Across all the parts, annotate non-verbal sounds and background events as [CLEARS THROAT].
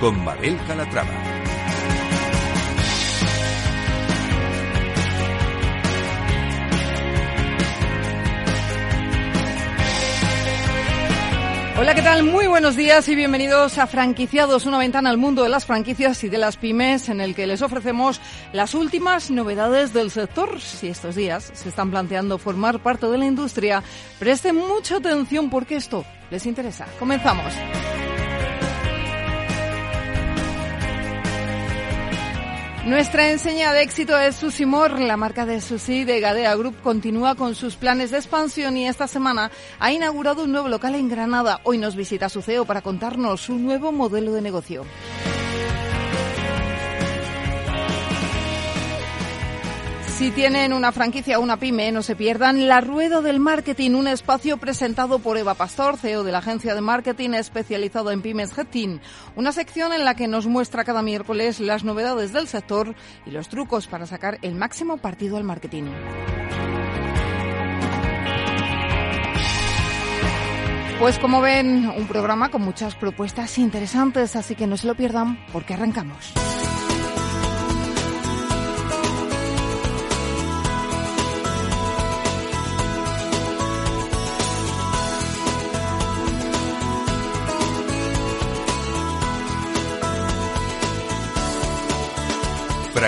con Mabel Calatrava. Hola, ¿qué tal? Muy buenos días y bienvenidos a Franquiciados, una ventana al mundo de las franquicias y de las pymes en el que les ofrecemos las últimas novedades del sector. Si estos días se están planteando formar parte de la industria, presten mucha atención porque esto les interesa. Comenzamos. Nuestra enseña de éxito es Susimor. La marca de sushi de Gadea Group continúa con sus planes de expansión y esta semana ha inaugurado un nuevo local en Granada. Hoy nos visita su CEO para contarnos su nuevo modelo de negocio. Si tienen una franquicia o una pyme, no se pierdan La Rueda del Marketing, un espacio presentado por Eva Pastor, CEO de la agencia de marketing especializado en pymes Hetin. Una sección en la que nos muestra cada miércoles las novedades del sector y los trucos para sacar el máximo partido al marketing. Pues como ven, un programa con muchas propuestas interesantes, así que no se lo pierdan porque arrancamos.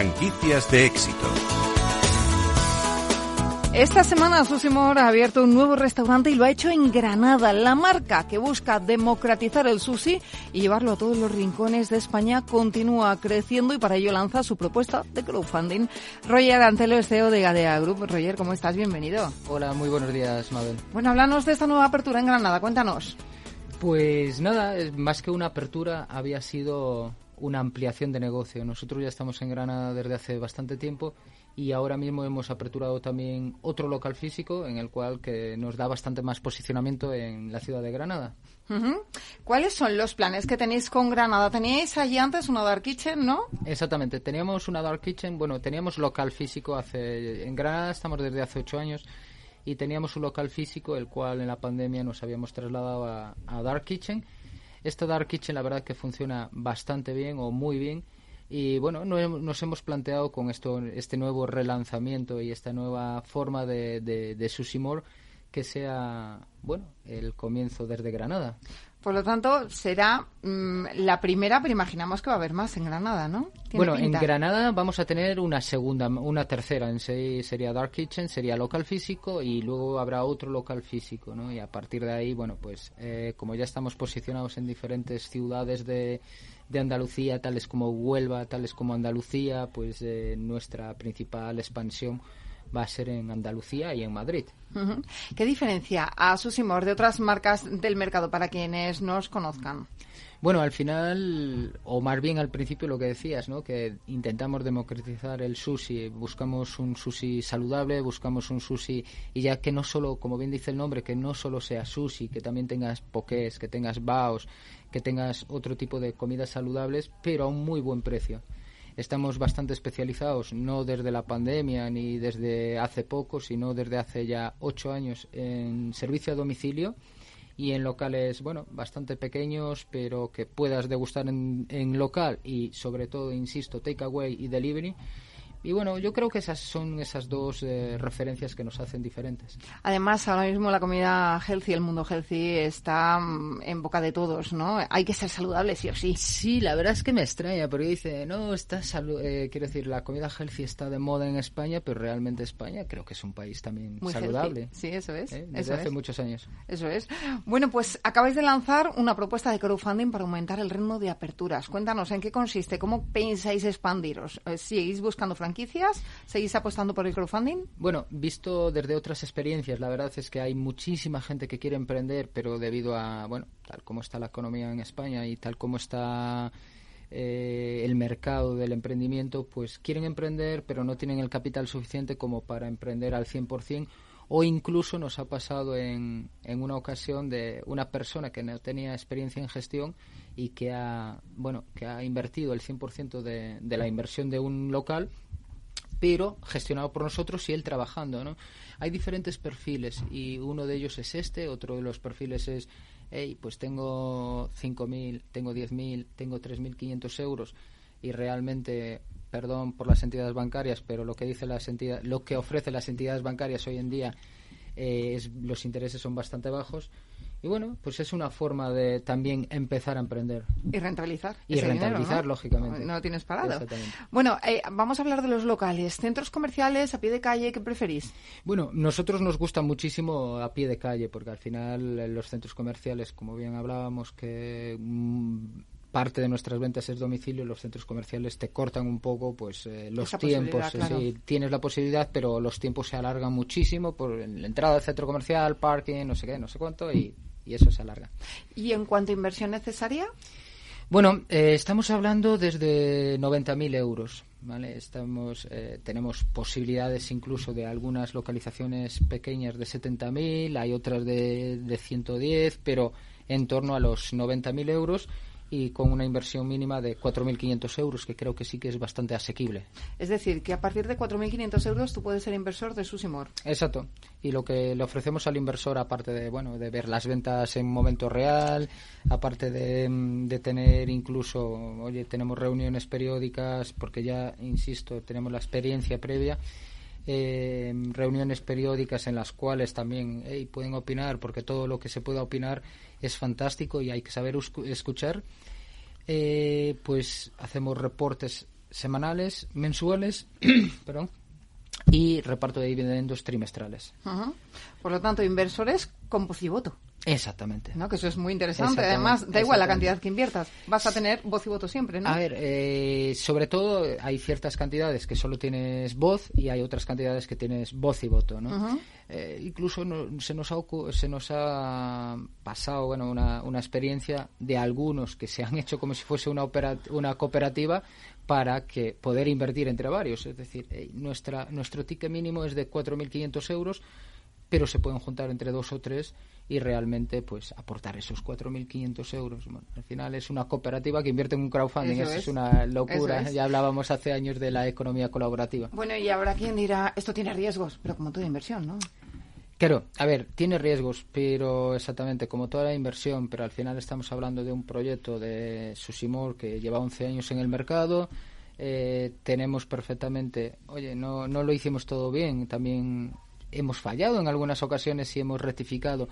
Franquicias de éxito. Esta semana Susimor ha abierto un nuevo restaurante y lo ha hecho en Granada. La marca que busca democratizar el sushi y llevarlo a todos los rincones de España continúa creciendo y para ello lanza su propuesta de crowdfunding. Roger Antelo es CEO de Gadea Group. Roger, ¿cómo estás? Bienvenido. Hola, muy buenos días, Mabel. Bueno, háblanos de esta nueva apertura en Granada. Cuéntanos. Pues nada, más que una apertura había sido una ampliación de negocio. Nosotros ya estamos en Granada desde hace bastante tiempo y ahora mismo hemos aperturado también otro local físico en el cual que nos da bastante más posicionamiento en la ciudad de Granada. ¿Cuáles son los planes que tenéis con Granada? Teníais allí antes una dark kitchen, ¿no? Exactamente, teníamos una dark kitchen, bueno, teníamos local físico hace en Granada estamos desde hace ocho años y teníamos un local físico el cual en la pandemia nos habíamos trasladado a, a dark kitchen esta Dark Kitchen la verdad que funciona bastante bien o muy bien y bueno, nos hemos planteado con esto, este nuevo relanzamiento y esta nueva forma de, de, de Sushimor que sea, bueno, el comienzo desde Granada. Por lo tanto, será mm, la primera, pero imaginamos que va a haber más en Granada, ¿no? Bueno, en Granada vamos a tener una segunda, una tercera. En sería Dark Kitchen, sería local físico y luego habrá otro local físico, ¿no? Y a partir de ahí, bueno, pues eh, como ya estamos posicionados en diferentes ciudades de, de Andalucía, tales como Huelva, tales como Andalucía, pues eh, nuestra principal expansión va a ser en Andalucía y en Madrid. ¿Qué diferencia a Susimor de otras marcas del mercado para quienes nos conozcan? Bueno, al final, o más bien al principio lo que decías, ¿no? Que intentamos democratizar el sushi, buscamos un sushi saludable, buscamos un sushi y ya que no solo, como bien dice el nombre, que no solo sea sushi, que también tengas pokés, que tengas baos, que tengas otro tipo de comidas saludables, pero a un muy buen precio estamos bastante especializados, no desde la pandemia ni desde hace poco, sino desde hace ya ocho años en servicio a domicilio y en locales, bueno, bastante pequeños, pero que puedas degustar en, en local y sobre todo, insisto, takeaway y delivery y bueno, yo creo que esas son esas dos eh, referencias que nos hacen diferentes. Además, ahora mismo la comida healthy, el mundo healthy, está mm, en boca de todos, ¿no? Hay que ser saludable, sí o sí. Sí, la verdad es que me extraña, porque dice, no, está eh, quiero decir, la comida healthy está de moda en España, pero realmente España creo que es un país también Muy saludable. Sí, eso es. ¿Eh? Desde hace muchos años. Eso es. Bueno, pues acabáis de lanzar una propuesta de crowdfunding para aumentar el ritmo de aperturas. Cuéntanos, ¿en qué consiste? ¿Cómo pensáis expandiros? ¿Seguís buscando franquicias? ¿Seguís apostando por el crowdfunding? Bueno, visto desde otras experiencias, la verdad es que hay muchísima gente que quiere emprender, pero debido a, bueno, tal como está la economía en España y tal como está eh, el mercado del emprendimiento, pues quieren emprender, pero no tienen el capital suficiente como para emprender al 100% o incluso nos ha pasado en, en, una ocasión de una persona que no tenía experiencia en gestión y que ha, bueno, que ha invertido el 100% de, de la inversión de un local pero gestionado por nosotros y él trabajando, ¿no? Hay diferentes perfiles y uno de ellos es este, otro de los perfiles es hey, pues tengo 5.000, tengo 10.000, tengo 3.500 euros y realmente perdón por las entidades bancarias, pero lo que dice las entidades, lo que ofrecen las entidades bancarias hoy en día eh, es los intereses son bastante bajos. Y bueno, pues es una forma de también empezar a emprender. Y rentabilizar. Y rentabilizar, lógicamente. No lo tienes parado. Bueno, eh, vamos a hablar de los locales. ¿Centros comerciales, a pie de calle, qué preferís? Bueno, nosotros nos gusta muchísimo a pie de calle, porque al final eh, los centros comerciales, como bien hablábamos, que mm, parte de nuestras ventas es domicilio, los centros comerciales te cortan un poco pues eh, los tiempos. Tienes la posibilidad, pero los tiempos se alargan muchísimo por la entrada del centro comercial, parking, no sé qué, no sé cuánto, y, eso se alarga. ¿Y en cuanto a inversión necesaria? Bueno, eh, estamos hablando desde 90.000 euros. ¿vale? Estamos, tenemos posibilidades incluso de algunas localizaciones pequeñas de 70.000, hay otras de, de 110, pero en torno a los 90.000 euros y con una inversión mínima de 4.500 euros, que creo que sí que es bastante asequible. Es decir, que a partir de 4.500 euros tú puedes ser inversor de Susimor. Exacto. Y lo que le ofrecemos al inversor, aparte de bueno de ver las ventas en momento real, aparte de, de tener incluso, oye, tenemos reuniones periódicas, porque ya, insisto, tenemos la experiencia previa, eh, reuniones periódicas en las cuales también pueden opinar, porque todo lo que se pueda opinar es fantástico y hay que saber escuchar. Eh, pues hacemos reportes semanales, mensuales, [CLEARS THROAT] perdón, y reparto de dividendos trimestrales. Por lo tanto, inversores con voz y voto. Exactamente. ¿No? Que eso es muy interesante. Además, da igual la cantidad que inviertas, vas a tener voz y voto siempre, ¿no? A ver, eh, sobre todo hay ciertas cantidades que solo tienes voz y hay otras cantidades que tienes voz y voto, ¿no? Eh, incluso se, nos ha, se nos ha pasado bueno, una, una experiencia de algunos que se han [LAUGHS] hecho como si fuese una, una cooperativa para que poder invertir entre varios. Es decir, eh, nuestra, nuestro ticket mínimo es de 4.500 euros pero se pueden juntar entre dos o tres y realmente pues aportar esos 4.500 euros. al final es una cooperativa que invierte en un crowdfunding, eso, es. una locura. Ya hablábamos hace años de la economía colaborativa. Bueno, y habrá quien dirá, esto tiene riesgos, pero como toda inversión, ¿no? Claro, a ver, tiene riesgos, pero exactamente como toda la inversión, pero al final estamos hablando de un proyecto de Susimor que lleva 11 años en el mercado. Eh, tenemos perfectamente, oye, no, no lo hicimos todo bien, también hemos fallado en algunas ocasiones y hemos rectificado.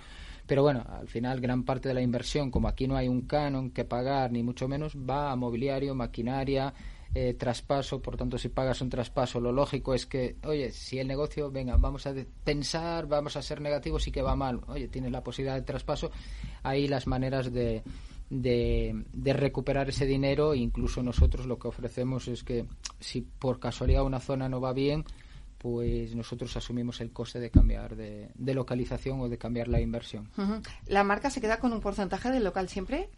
Pero bueno, al final gran parte de la inversión, como aquí no hay un canon que pagar, ni mucho menos, va a mobiliario, maquinaria, eh, traspaso. Por tanto, si pagas un traspaso, lo lógico es que, oye, si el negocio, venga, vamos a pensar, vamos a ser negativos y que va mal. Oye, tienes la posibilidad de traspaso. Ahí las maneras de, de, de, recuperar ese dinero. Incluso nosotros lo que ofrecemos es que si por casualidad una zona no va bien, pues nosotros asumimos el coste de cambiar de, localización o de cambiar la inversión. ¿La marca se queda con un porcentaje del local siempre?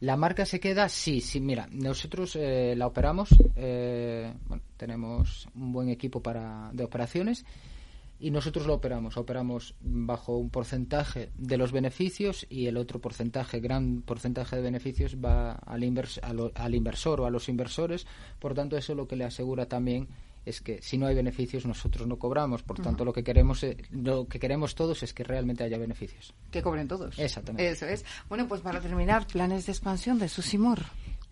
La marca se queda, sí, sí. Mira, nosotros eh, la operamos, eh, bueno, tenemos un buen equipo para, de operaciones y nosotros lo operamos. Operamos bajo un porcentaje de los beneficios y el otro porcentaje, gran porcentaje de beneficios, va al, al inversor o a los inversores. Por tanto, eso es lo que le asegura también es que si no hay beneficios nosotros no cobramos. Por tanto, lo que queremos eh, lo que queremos todos es que realmente haya beneficios. Que cobren todos. Exactamente. Eso es. Bueno, pues para terminar, planes de expansión de Susimor.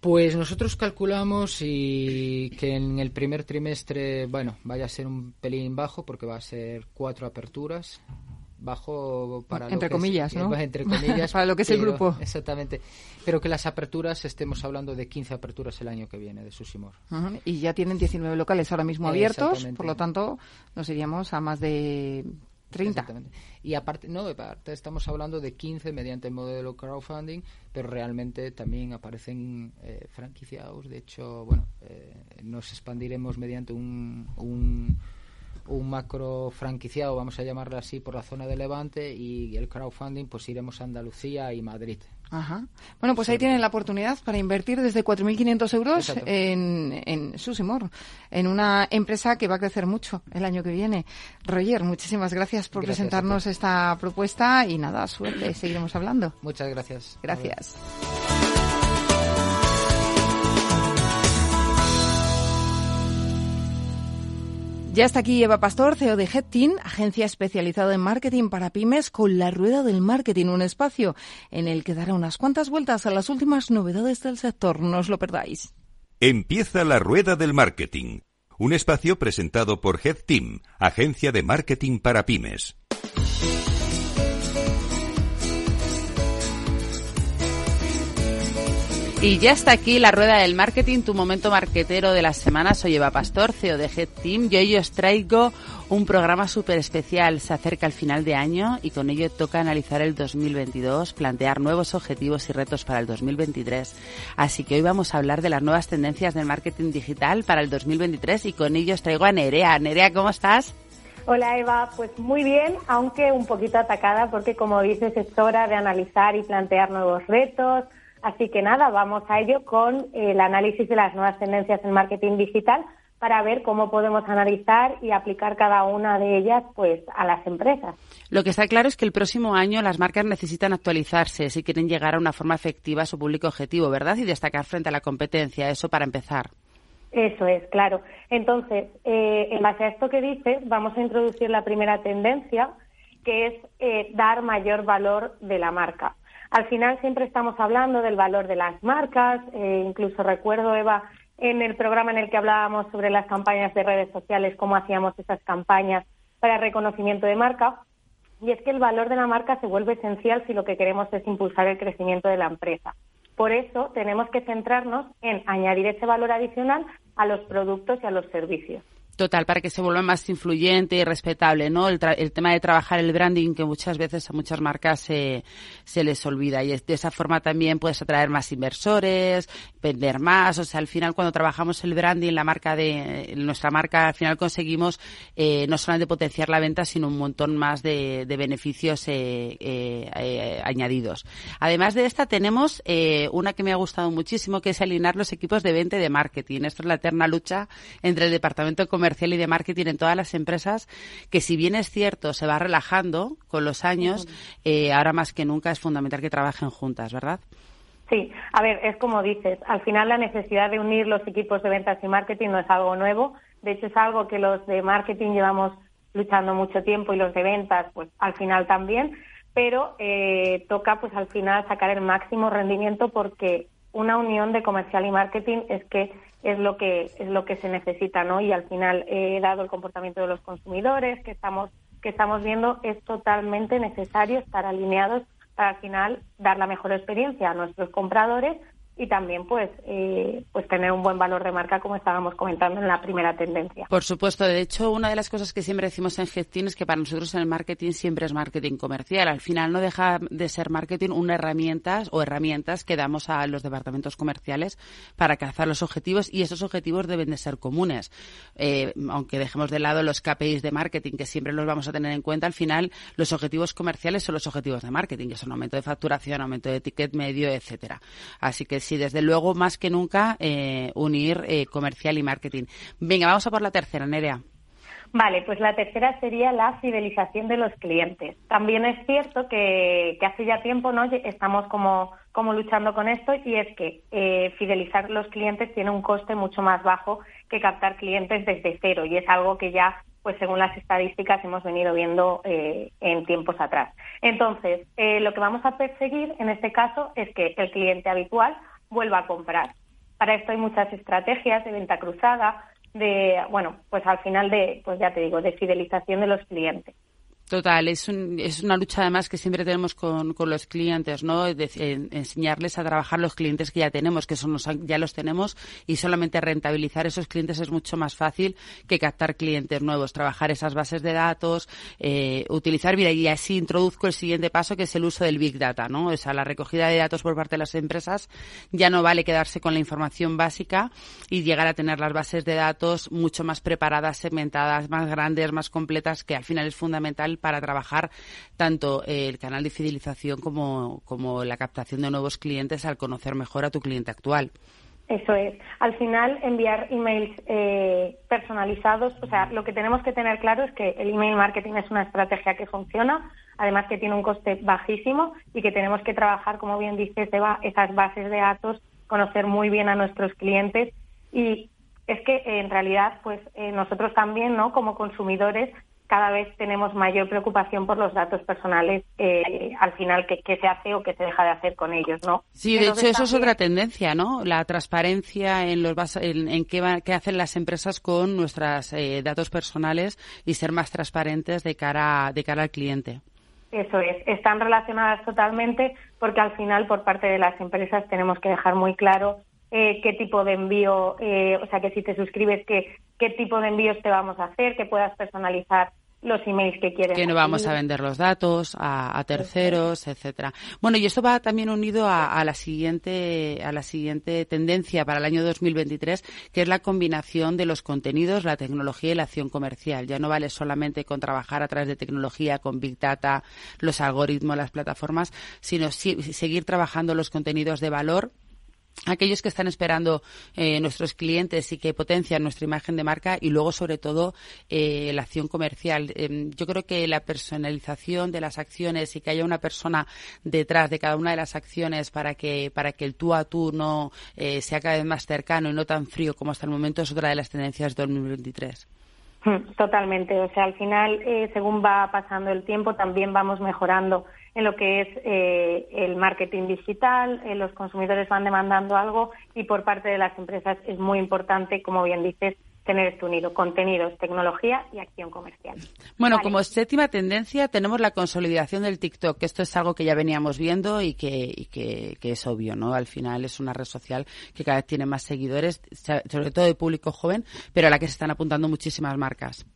Pues nosotros calculamos y que en el primer trimestre, bueno, vaya a ser un pelín bajo porque va a ser cuatro aperturas bajo para entre comillas, ¿no? Entre [LAUGHS] comillas, para lo que es el grupo. Exactamente. Pero que las aperturas estemos hablando de 15 aperturas el año que viene de Susimor. Y ya tienen 19 locales ahora mismo abiertos, por lo tanto, nos iríamos a más de 30. Y aparte, no, aparte estamos hablando de 15 mediante el modelo crowdfunding, pero realmente también aparecen eh, franquiciados. De hecho, bueno, eh, nos expandiremos mediante un un macro franquiciado, vamos a llamarlo así, por la zona de Levante y el crowdfunding, pues iremos a Andalucía y Madrid. Ajá. Bueno, pues ahí tienen la oportunidad para invertir desde 4.500 euros en, en Susimor, en una empresa que va a crecer mucho el año que viene. Roger, muchísimas gracias por presentarnos esta propuesta y nada, suerte, seguiremos hablando. Muchas gracias. Gracias. Ya está aquí Eva Pastor, CEO de Headteam, agencia especializada en marketing para pymes, con la rueda del marketing, un espacio en el que dará unas cuantas vueltas a las últimas novedades del sector. No os lo perdáis. Empieza la rueda del marketing, un espacio presentado por Headteam, agencia de marketing para pymes. Y ya está aquí la rueda del marketing, tu momento marketero de la semana. Soy Eva Pastor, CEO de Head Team. Y hoy os traigo un programa súper especial. Se acerca el final de año y con ello toca analizar el 2022, plantear nuevos objetivos y retos para el 2023. Así que hoy vamos a hablar de las nuevas tendencias del marketing digital para el 2023 y con ello os traigo a Nerea. Nerea, ¿cómo estás? Hola Eva, pues muy bien, aunque un poquito atacada porque como dices es hora de analizar y plantear nuevos retos, Así que nada, vamos a ello con el análisis de las nuevas tendencias en marketing digital para ver cómo podemos analizar y aplicar cada una de ellas pues a las empresas. Lo que está claro es que el próximo año las marcas necesitan actualizarse si quieren llegar a una forma efectiva a su público objetivo, ¿verdad? Y destacar frente a la competencia, eso para empezar. Eso es, claro. Entonces, eh, en base a esto que dices, vamos a introducir la primera tendencia, que es eh, dar mayor valor de la marca. Al final siempre estamos hablando del valor de las marcas, eh, incluso recuerdo, Eva, en el programa en el que hablábamos sobre las campañas de redes sociales, cómo hacíamos esas campañas para reconocimiento de marca. Y es que el valor de la marca se vuelve esencial si lo que queremos es impulsar el crecimiento de la empresa. Por eso tenemos que centrarnos en añadir ese valor adicional a los productos y a los servicios. Total, para que se vuelva más influyente y respetable, ¿no? El, tema de trabajar el branding que muchas veces a muchas marcas se, se les olvida y de esa forma también puedes atraer más inversores, vender más, o sea, al final cuando trabajamos el branding, la marca de, nuestra marca, al final conseguimos eh, no solamente potenciar la venta, sino un montón más de, de beneficios eh, eh, eh añadidos. Además de esta tenemos eh, una que me ha gustado muchísimo, que es alinear los equipos de venta y de marketing. Esto es la eterna lucha entre el departamento de comercial y de marketing en todas las empresas, que si bien es cierto, se va relajando con los años, eh, ahora más que nunca es fundamental que trabajen juntas, ¿verdad? Sí, a ver, es como dices, al final la necesidad de unir los equipos de ventas y marketing no es algo nuevo, de hecho es algo que los de marketing llevamos luchando mucho tiempo y los de ventas pues al final también, pero eh, toca pues al final sacar el máximo rendimiento porque una unión de comercial y marketing es que es lo que es lo que se necesita, ¿no? Y al final, eh, dado el comportamiento de los consumidores que estamos que estamos viendo, es totalmente necesario estar alineados para al final dar la mejor experiencia a nuestros compradores y también pues eh, pues tener un buen valor de marca como estábamos comentando en la primera tendencia. Por supuesto, de hecho una de las cosas que siempre decimos en Gestin es que para nosotros en el marketing siempre es marketing comercial. Al final no deja de ser marketing una herramienta o herramientas que damos a los departamentos comerciales para alcanzar los objetivos y esos objetivos deben de ser comunes. Eh, aunque dejemos de lado los KPIs de marketing que siempre los vamos a tener en cuenta, al final los objetivos comerciales son los objetivos de marketing, que son aumento de facturación, aumento de ticket medio, etcétera. Así que sí, desde luego, más que nunca, eh, unir eh, comercial y marketing. Venga, vamos a por la tercera, Nerea. Vale, pues la tercera sería la fidelización de los clientes. También es cierto que, hace ya tiempo no estamos como, luchando con esto y es que eh, fidelizar los clientes tiene un coste mucho más bajo que captar clientes desde cero y es algo que ya pues según las estadísticas hemos venido viendo eh, en tiempos atrás. Entonces, lo que vamos a perseguir en este caso es que el cliente habitual vuelva a comprar. Para esto hay muchas estrategias de venta cruzada, de, bueno, pues al final de, pues ya te digo, de fidelización de los clientes. Total, es, es una lucha además que siempre tenemos con, con los clientes, ¿no? De, enseñarles a trabajar los clientes que ya tenemos, que son ya los tenemos, y solamente rentabilizar esos clientes es mucho más fácil que captar clientes nuevos, trabajar esas bases de datos, eh, utilizar, y así introduzco el siguiente paso que es el uso del Big Data, ¿no? O sea, la recogida de datos por parte de las empresas ya no vale quedarse con la información básica y llegar a tener las bases de datos mucho más preparadas, segmentadas, más grandes, más completas, que al final es fundamental para trabajar tanto el canal de fidelización como, como la captación de nuevos clientes al conocer mejor a tu cliente actual. Eso es. Al final, enviar emails eh, personalizados, o sea, lo que tenemos que tener claro es que el email marketing es una estrategia que funciona, además que tiene un coste bajísimo y que tenemos que trabajar, como bien dice Eva, esas bases de datos, conocer muy bien a nuestros clientes y es que en realidad, pues eh, nosotros también, ¿no? Como consumidores, cada vez tenemos mayor preocupación por los datos personales eh, al final que, se hace o que se deja de hacer con ellos, ¿no? Sí, de hecho eso es otra tendencia, ¿no? La transparencia en los en, en qué, qué, hacen las empresas con nuestros eh, datos personales y ser más transparentes de cara de cara al cliente. Eso es, están relacionadas totalmente porque al final por parte de las empresas tenemos que dejar muy claro eh, qué tipo de envío, eh, o sea, que si te suscribes, qué, qué tipo de envíos te vamos a hacer, que puedas personalizar los emails que quieres. Que no vamos a vender los datos a, terceros, etcétera. Bueno, y esto va también unido a, la siguiente a la siguiente tendencia para el año 2023, que es la combinación de los contenidos, la tecnología y la acción comercial. Ya no vale solamente con trabajar a través de tecnología, con big data, los algoritmos, las plataformas, sino seguir trabajando los contenidos de valor aquellos que están esperando eh, nuestros clientes y que potencian nuestra imagen de marca y luego sobre todo eh, la acción comercial. Em, yo creo que la personalización de las acciones y que haya una persona detrás de cada una de las acciones para que para que el tú a tú no eh, sea cada vez más cercano y no tan frío como hasta el momento es otra de las tendencias de 2023. Hmm, totalmente. O sea, al final, según va pasando el tiempo, también vamos mejorando en lo que es eh, el marketing digital, eh, los consumidores van demandando algo y por parte de las empresas es muy importante, como bien dices, tener esto unido, contenidos, tecnología y acción comercial. Bueno, como séptima tendencia tenemos la consolidación del TikTok, que esto es algo que ya veníamos viendo y que, que, es obvio, ¿no? Al final es una red social que cada vez tiene más seguidores, sobre todo de público joven, pero a la que se están apuntando muchísimas marcas.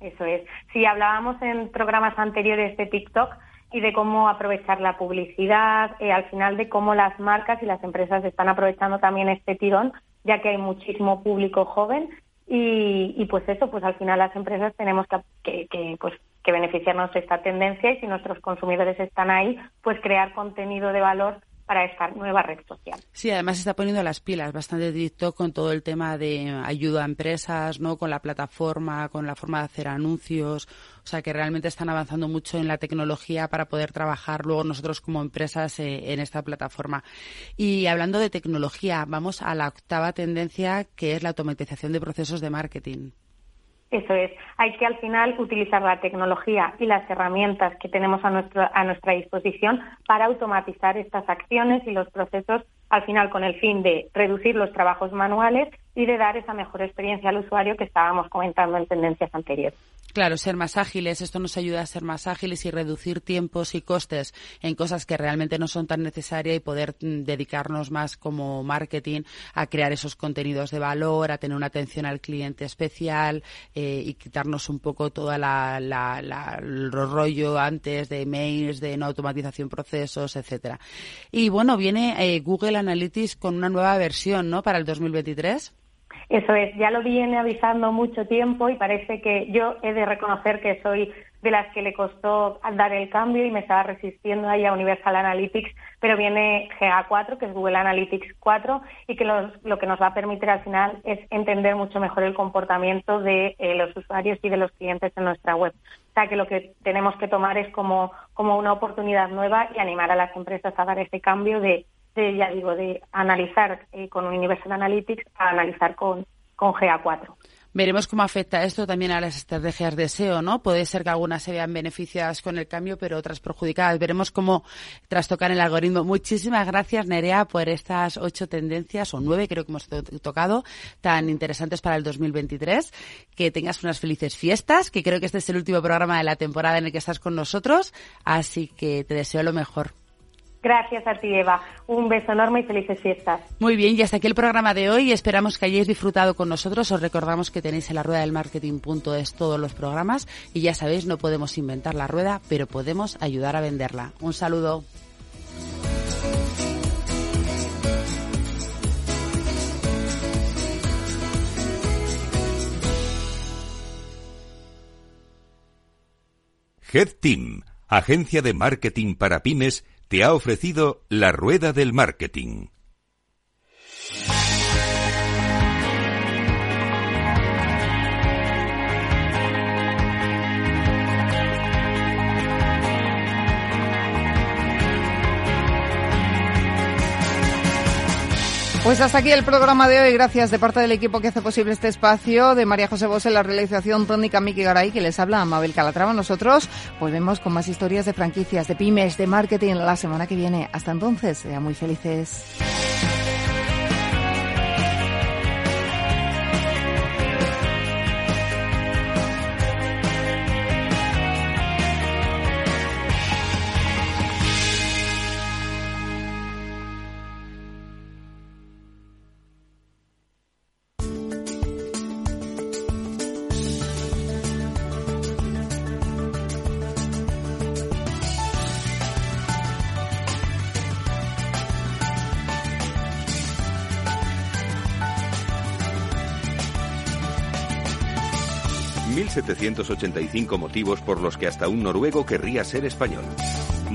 Eso es. Si hablábamos en programas anteriores de TikTok, y de cómo aprovechar la publicidad, eh, al final de cómo las marcas y las empresas están aprovechando también este tirón, ya que hay muchísimo público joven y, y pues eso, pues al final las empresas tenemos que, que, pues, que beneficiarnos de esta tendencia y si nuestros consumidores están ahí, pues crear contenido de valor para esta nueva red social. Sí, además está poniendo las pilas bastante TikTok con todo el tema de ayuda a empresas, ¿no? Con la plataforma, con la forma de hacer anuncios, o sea que realmente están avanzando mucho en la tecnología para poder trabajar luego nosotros como empresas eh, en esta plataforma. Y hablando de tecnología, vamos a la octava tendencia que es la automatización de procesos de marketing. Eso es. Hay que al final utilizar la tecnología y las herramientas que tenemos a, a nuestra disposición para automatizar estas acciones y los procesos, al final con el fin de reducir los trabajos manuales y de dar esa mejor experiencia al usuario que estábamos comentando en tendencias anteriores. Claro, ser más ágiles, esto nos ayuda a ser más ágiles y reducir tiempos y costes en cosas que realmente no son tan necesarias y poder mm, dedicarnos más como marketing a crear esos contenidos de valor, a tener una atención al cliente especial eh, y quitarnos un poco toda la, el rollo antes de emails, de no automatización procesos, etcétera. Y bueno, viene eh, Google Analytics con una nueva versión, ¿no? Para el 2023. Eso es, ya lo viene avisando mucho tiempo y parece que yo he de reconocer que soy de las que le costó dar el cambio y me estaba resistiendo ahí a Universal Analytics, pero viene GA4, que es Google Analytics 4, y que lo que nos va a permitir al final es entender mucho mejor el comportamiento de eh, los usuarios y de los clientes en nuestra web. O sea que lo que tenemos que tomar es como, como una oportunidad nueva y animar a las empresas a dar ese cambio de ya digo, de analizar eh, con Universal Analytics a analizar con, con GA4. Veremos cómo afecta esto también a las estrategias de SEO, ¿no? Puede ser que algunas se vean beneficiadas con el cambio, pero otras perjudicadas. Veremos cómo trastocar el algoritmo. Muchísimas gracias, Nerea, por estas ocho tendencias, o nueve creo que hemos tocado, tan interesantes para el 2023. Que tengas unas felices fiestas, que creo que este es el último programa de la temporada en el que estás con nosotros, así que te deseo lo mejor. Gracias a ti, Eva. Un beso enorme y felices fiestas. Muy bien, y hasta aquí el programa de hoy. Esperamos que hayáis disfrutado con nosotros. Os recordamos que tenéis en la rueda del marketing.es todos los programas y ya sabéis, no podemos inventar la rueda, pero podemos ayudar a venderla. Un saludo. Head Team, agencia de marketing para pymes te ha ofrecido la rueda del marketing. Pues hasta aquí el programa de hoy. Gracias de parte del equipo que hace posible este espacio, de María José Bos en la realización tónica Miki Garay, que les habla Mabel Calatrava. Nosotros volvemos con más historias de franquicias, de pymes, de marketing la semana que viene. Hasta entonces, sean muy felices. 1785 motivos por los que hasta un noruego querría ser español.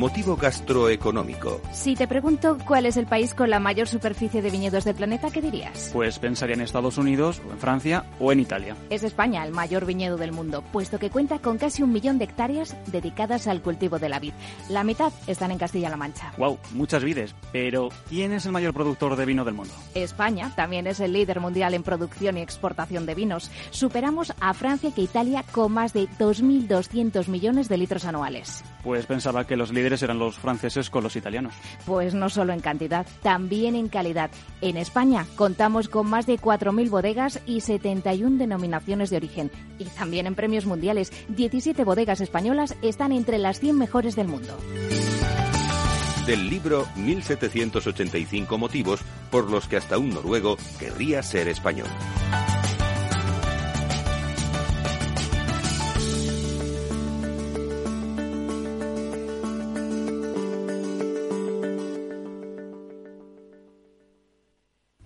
Motivo gastroeconómico. Si te pregunto cuál es el país con la mayor superficie de viñedos del planeta, ¿qué dirías? Pues pensaría en Estados Unidos, o en Francia o en Italia. Es España el mayor viñedo del mundo, puesto que cuenta con casi un millón de hectáreas dedicadas al cultivo de la vid. La mitad están en Castilla-La Mancha. Wow, muchas vides. Pero ¿quién es el mayor productor de vino del mundo? España también es el líder mundial en producción y exportación de vinos. Superamos a Francia y Italia con más de 2.200 millones de litros anuales. Pues pensaba que los líderes eran los franceses con los italianos. Pues no solo en cantidad, también en calidad. En España contamos con más de 4.000 bodegas y 71 denominaciones de origen. Y también en premios mundiales, 17 bodegas españolas están entre las 100 mejores del mundo. Del libro 1785 motivos por los que hasta un noruego querría ser español.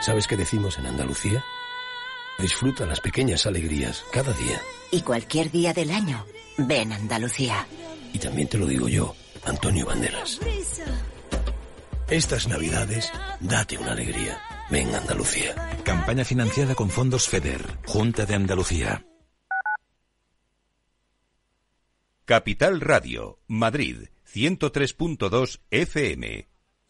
¿Sabes qué decimos en Andalucía? Disfruta las pequeñas alegrías cada día. Y cualquier día del año, ven Andalucía. Y también te lo digo yo, Antonio Banderas. Estas navidades, date una alegría. Ven Andalucía. Campaña financiada con fondos FEDER, Junta de Andalucía. Capital Radio, Madrid, 103.2 FM.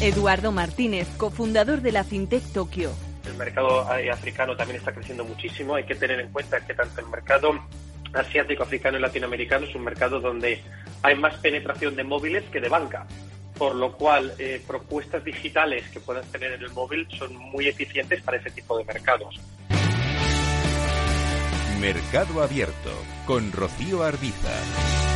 Eduardo Martínez, cofundador de la FinTech Tokio. El mercado africano también está creciendo muchísimo. Hay que tener en cuenta que tanto el mercado asiático, africano y latinoamericano es un mercado donde hay más penetración de móviles que de banca. Por lo cual, eh, propuestas digitales que puedas tener en el móvil son muy eficientes para ese tipo de mercados. Mercado Abierto con Rocío Arbiza.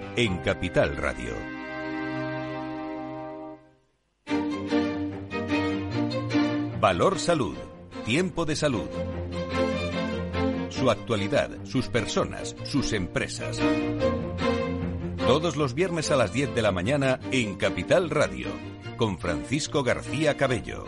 en Capital Radio. Valor Salud. Tiempo de salud. Su actualidad, sus personas, sus empresas. Todos los viernes a las 10 de la mañana en Capital Radio, con Francisco García Cabello.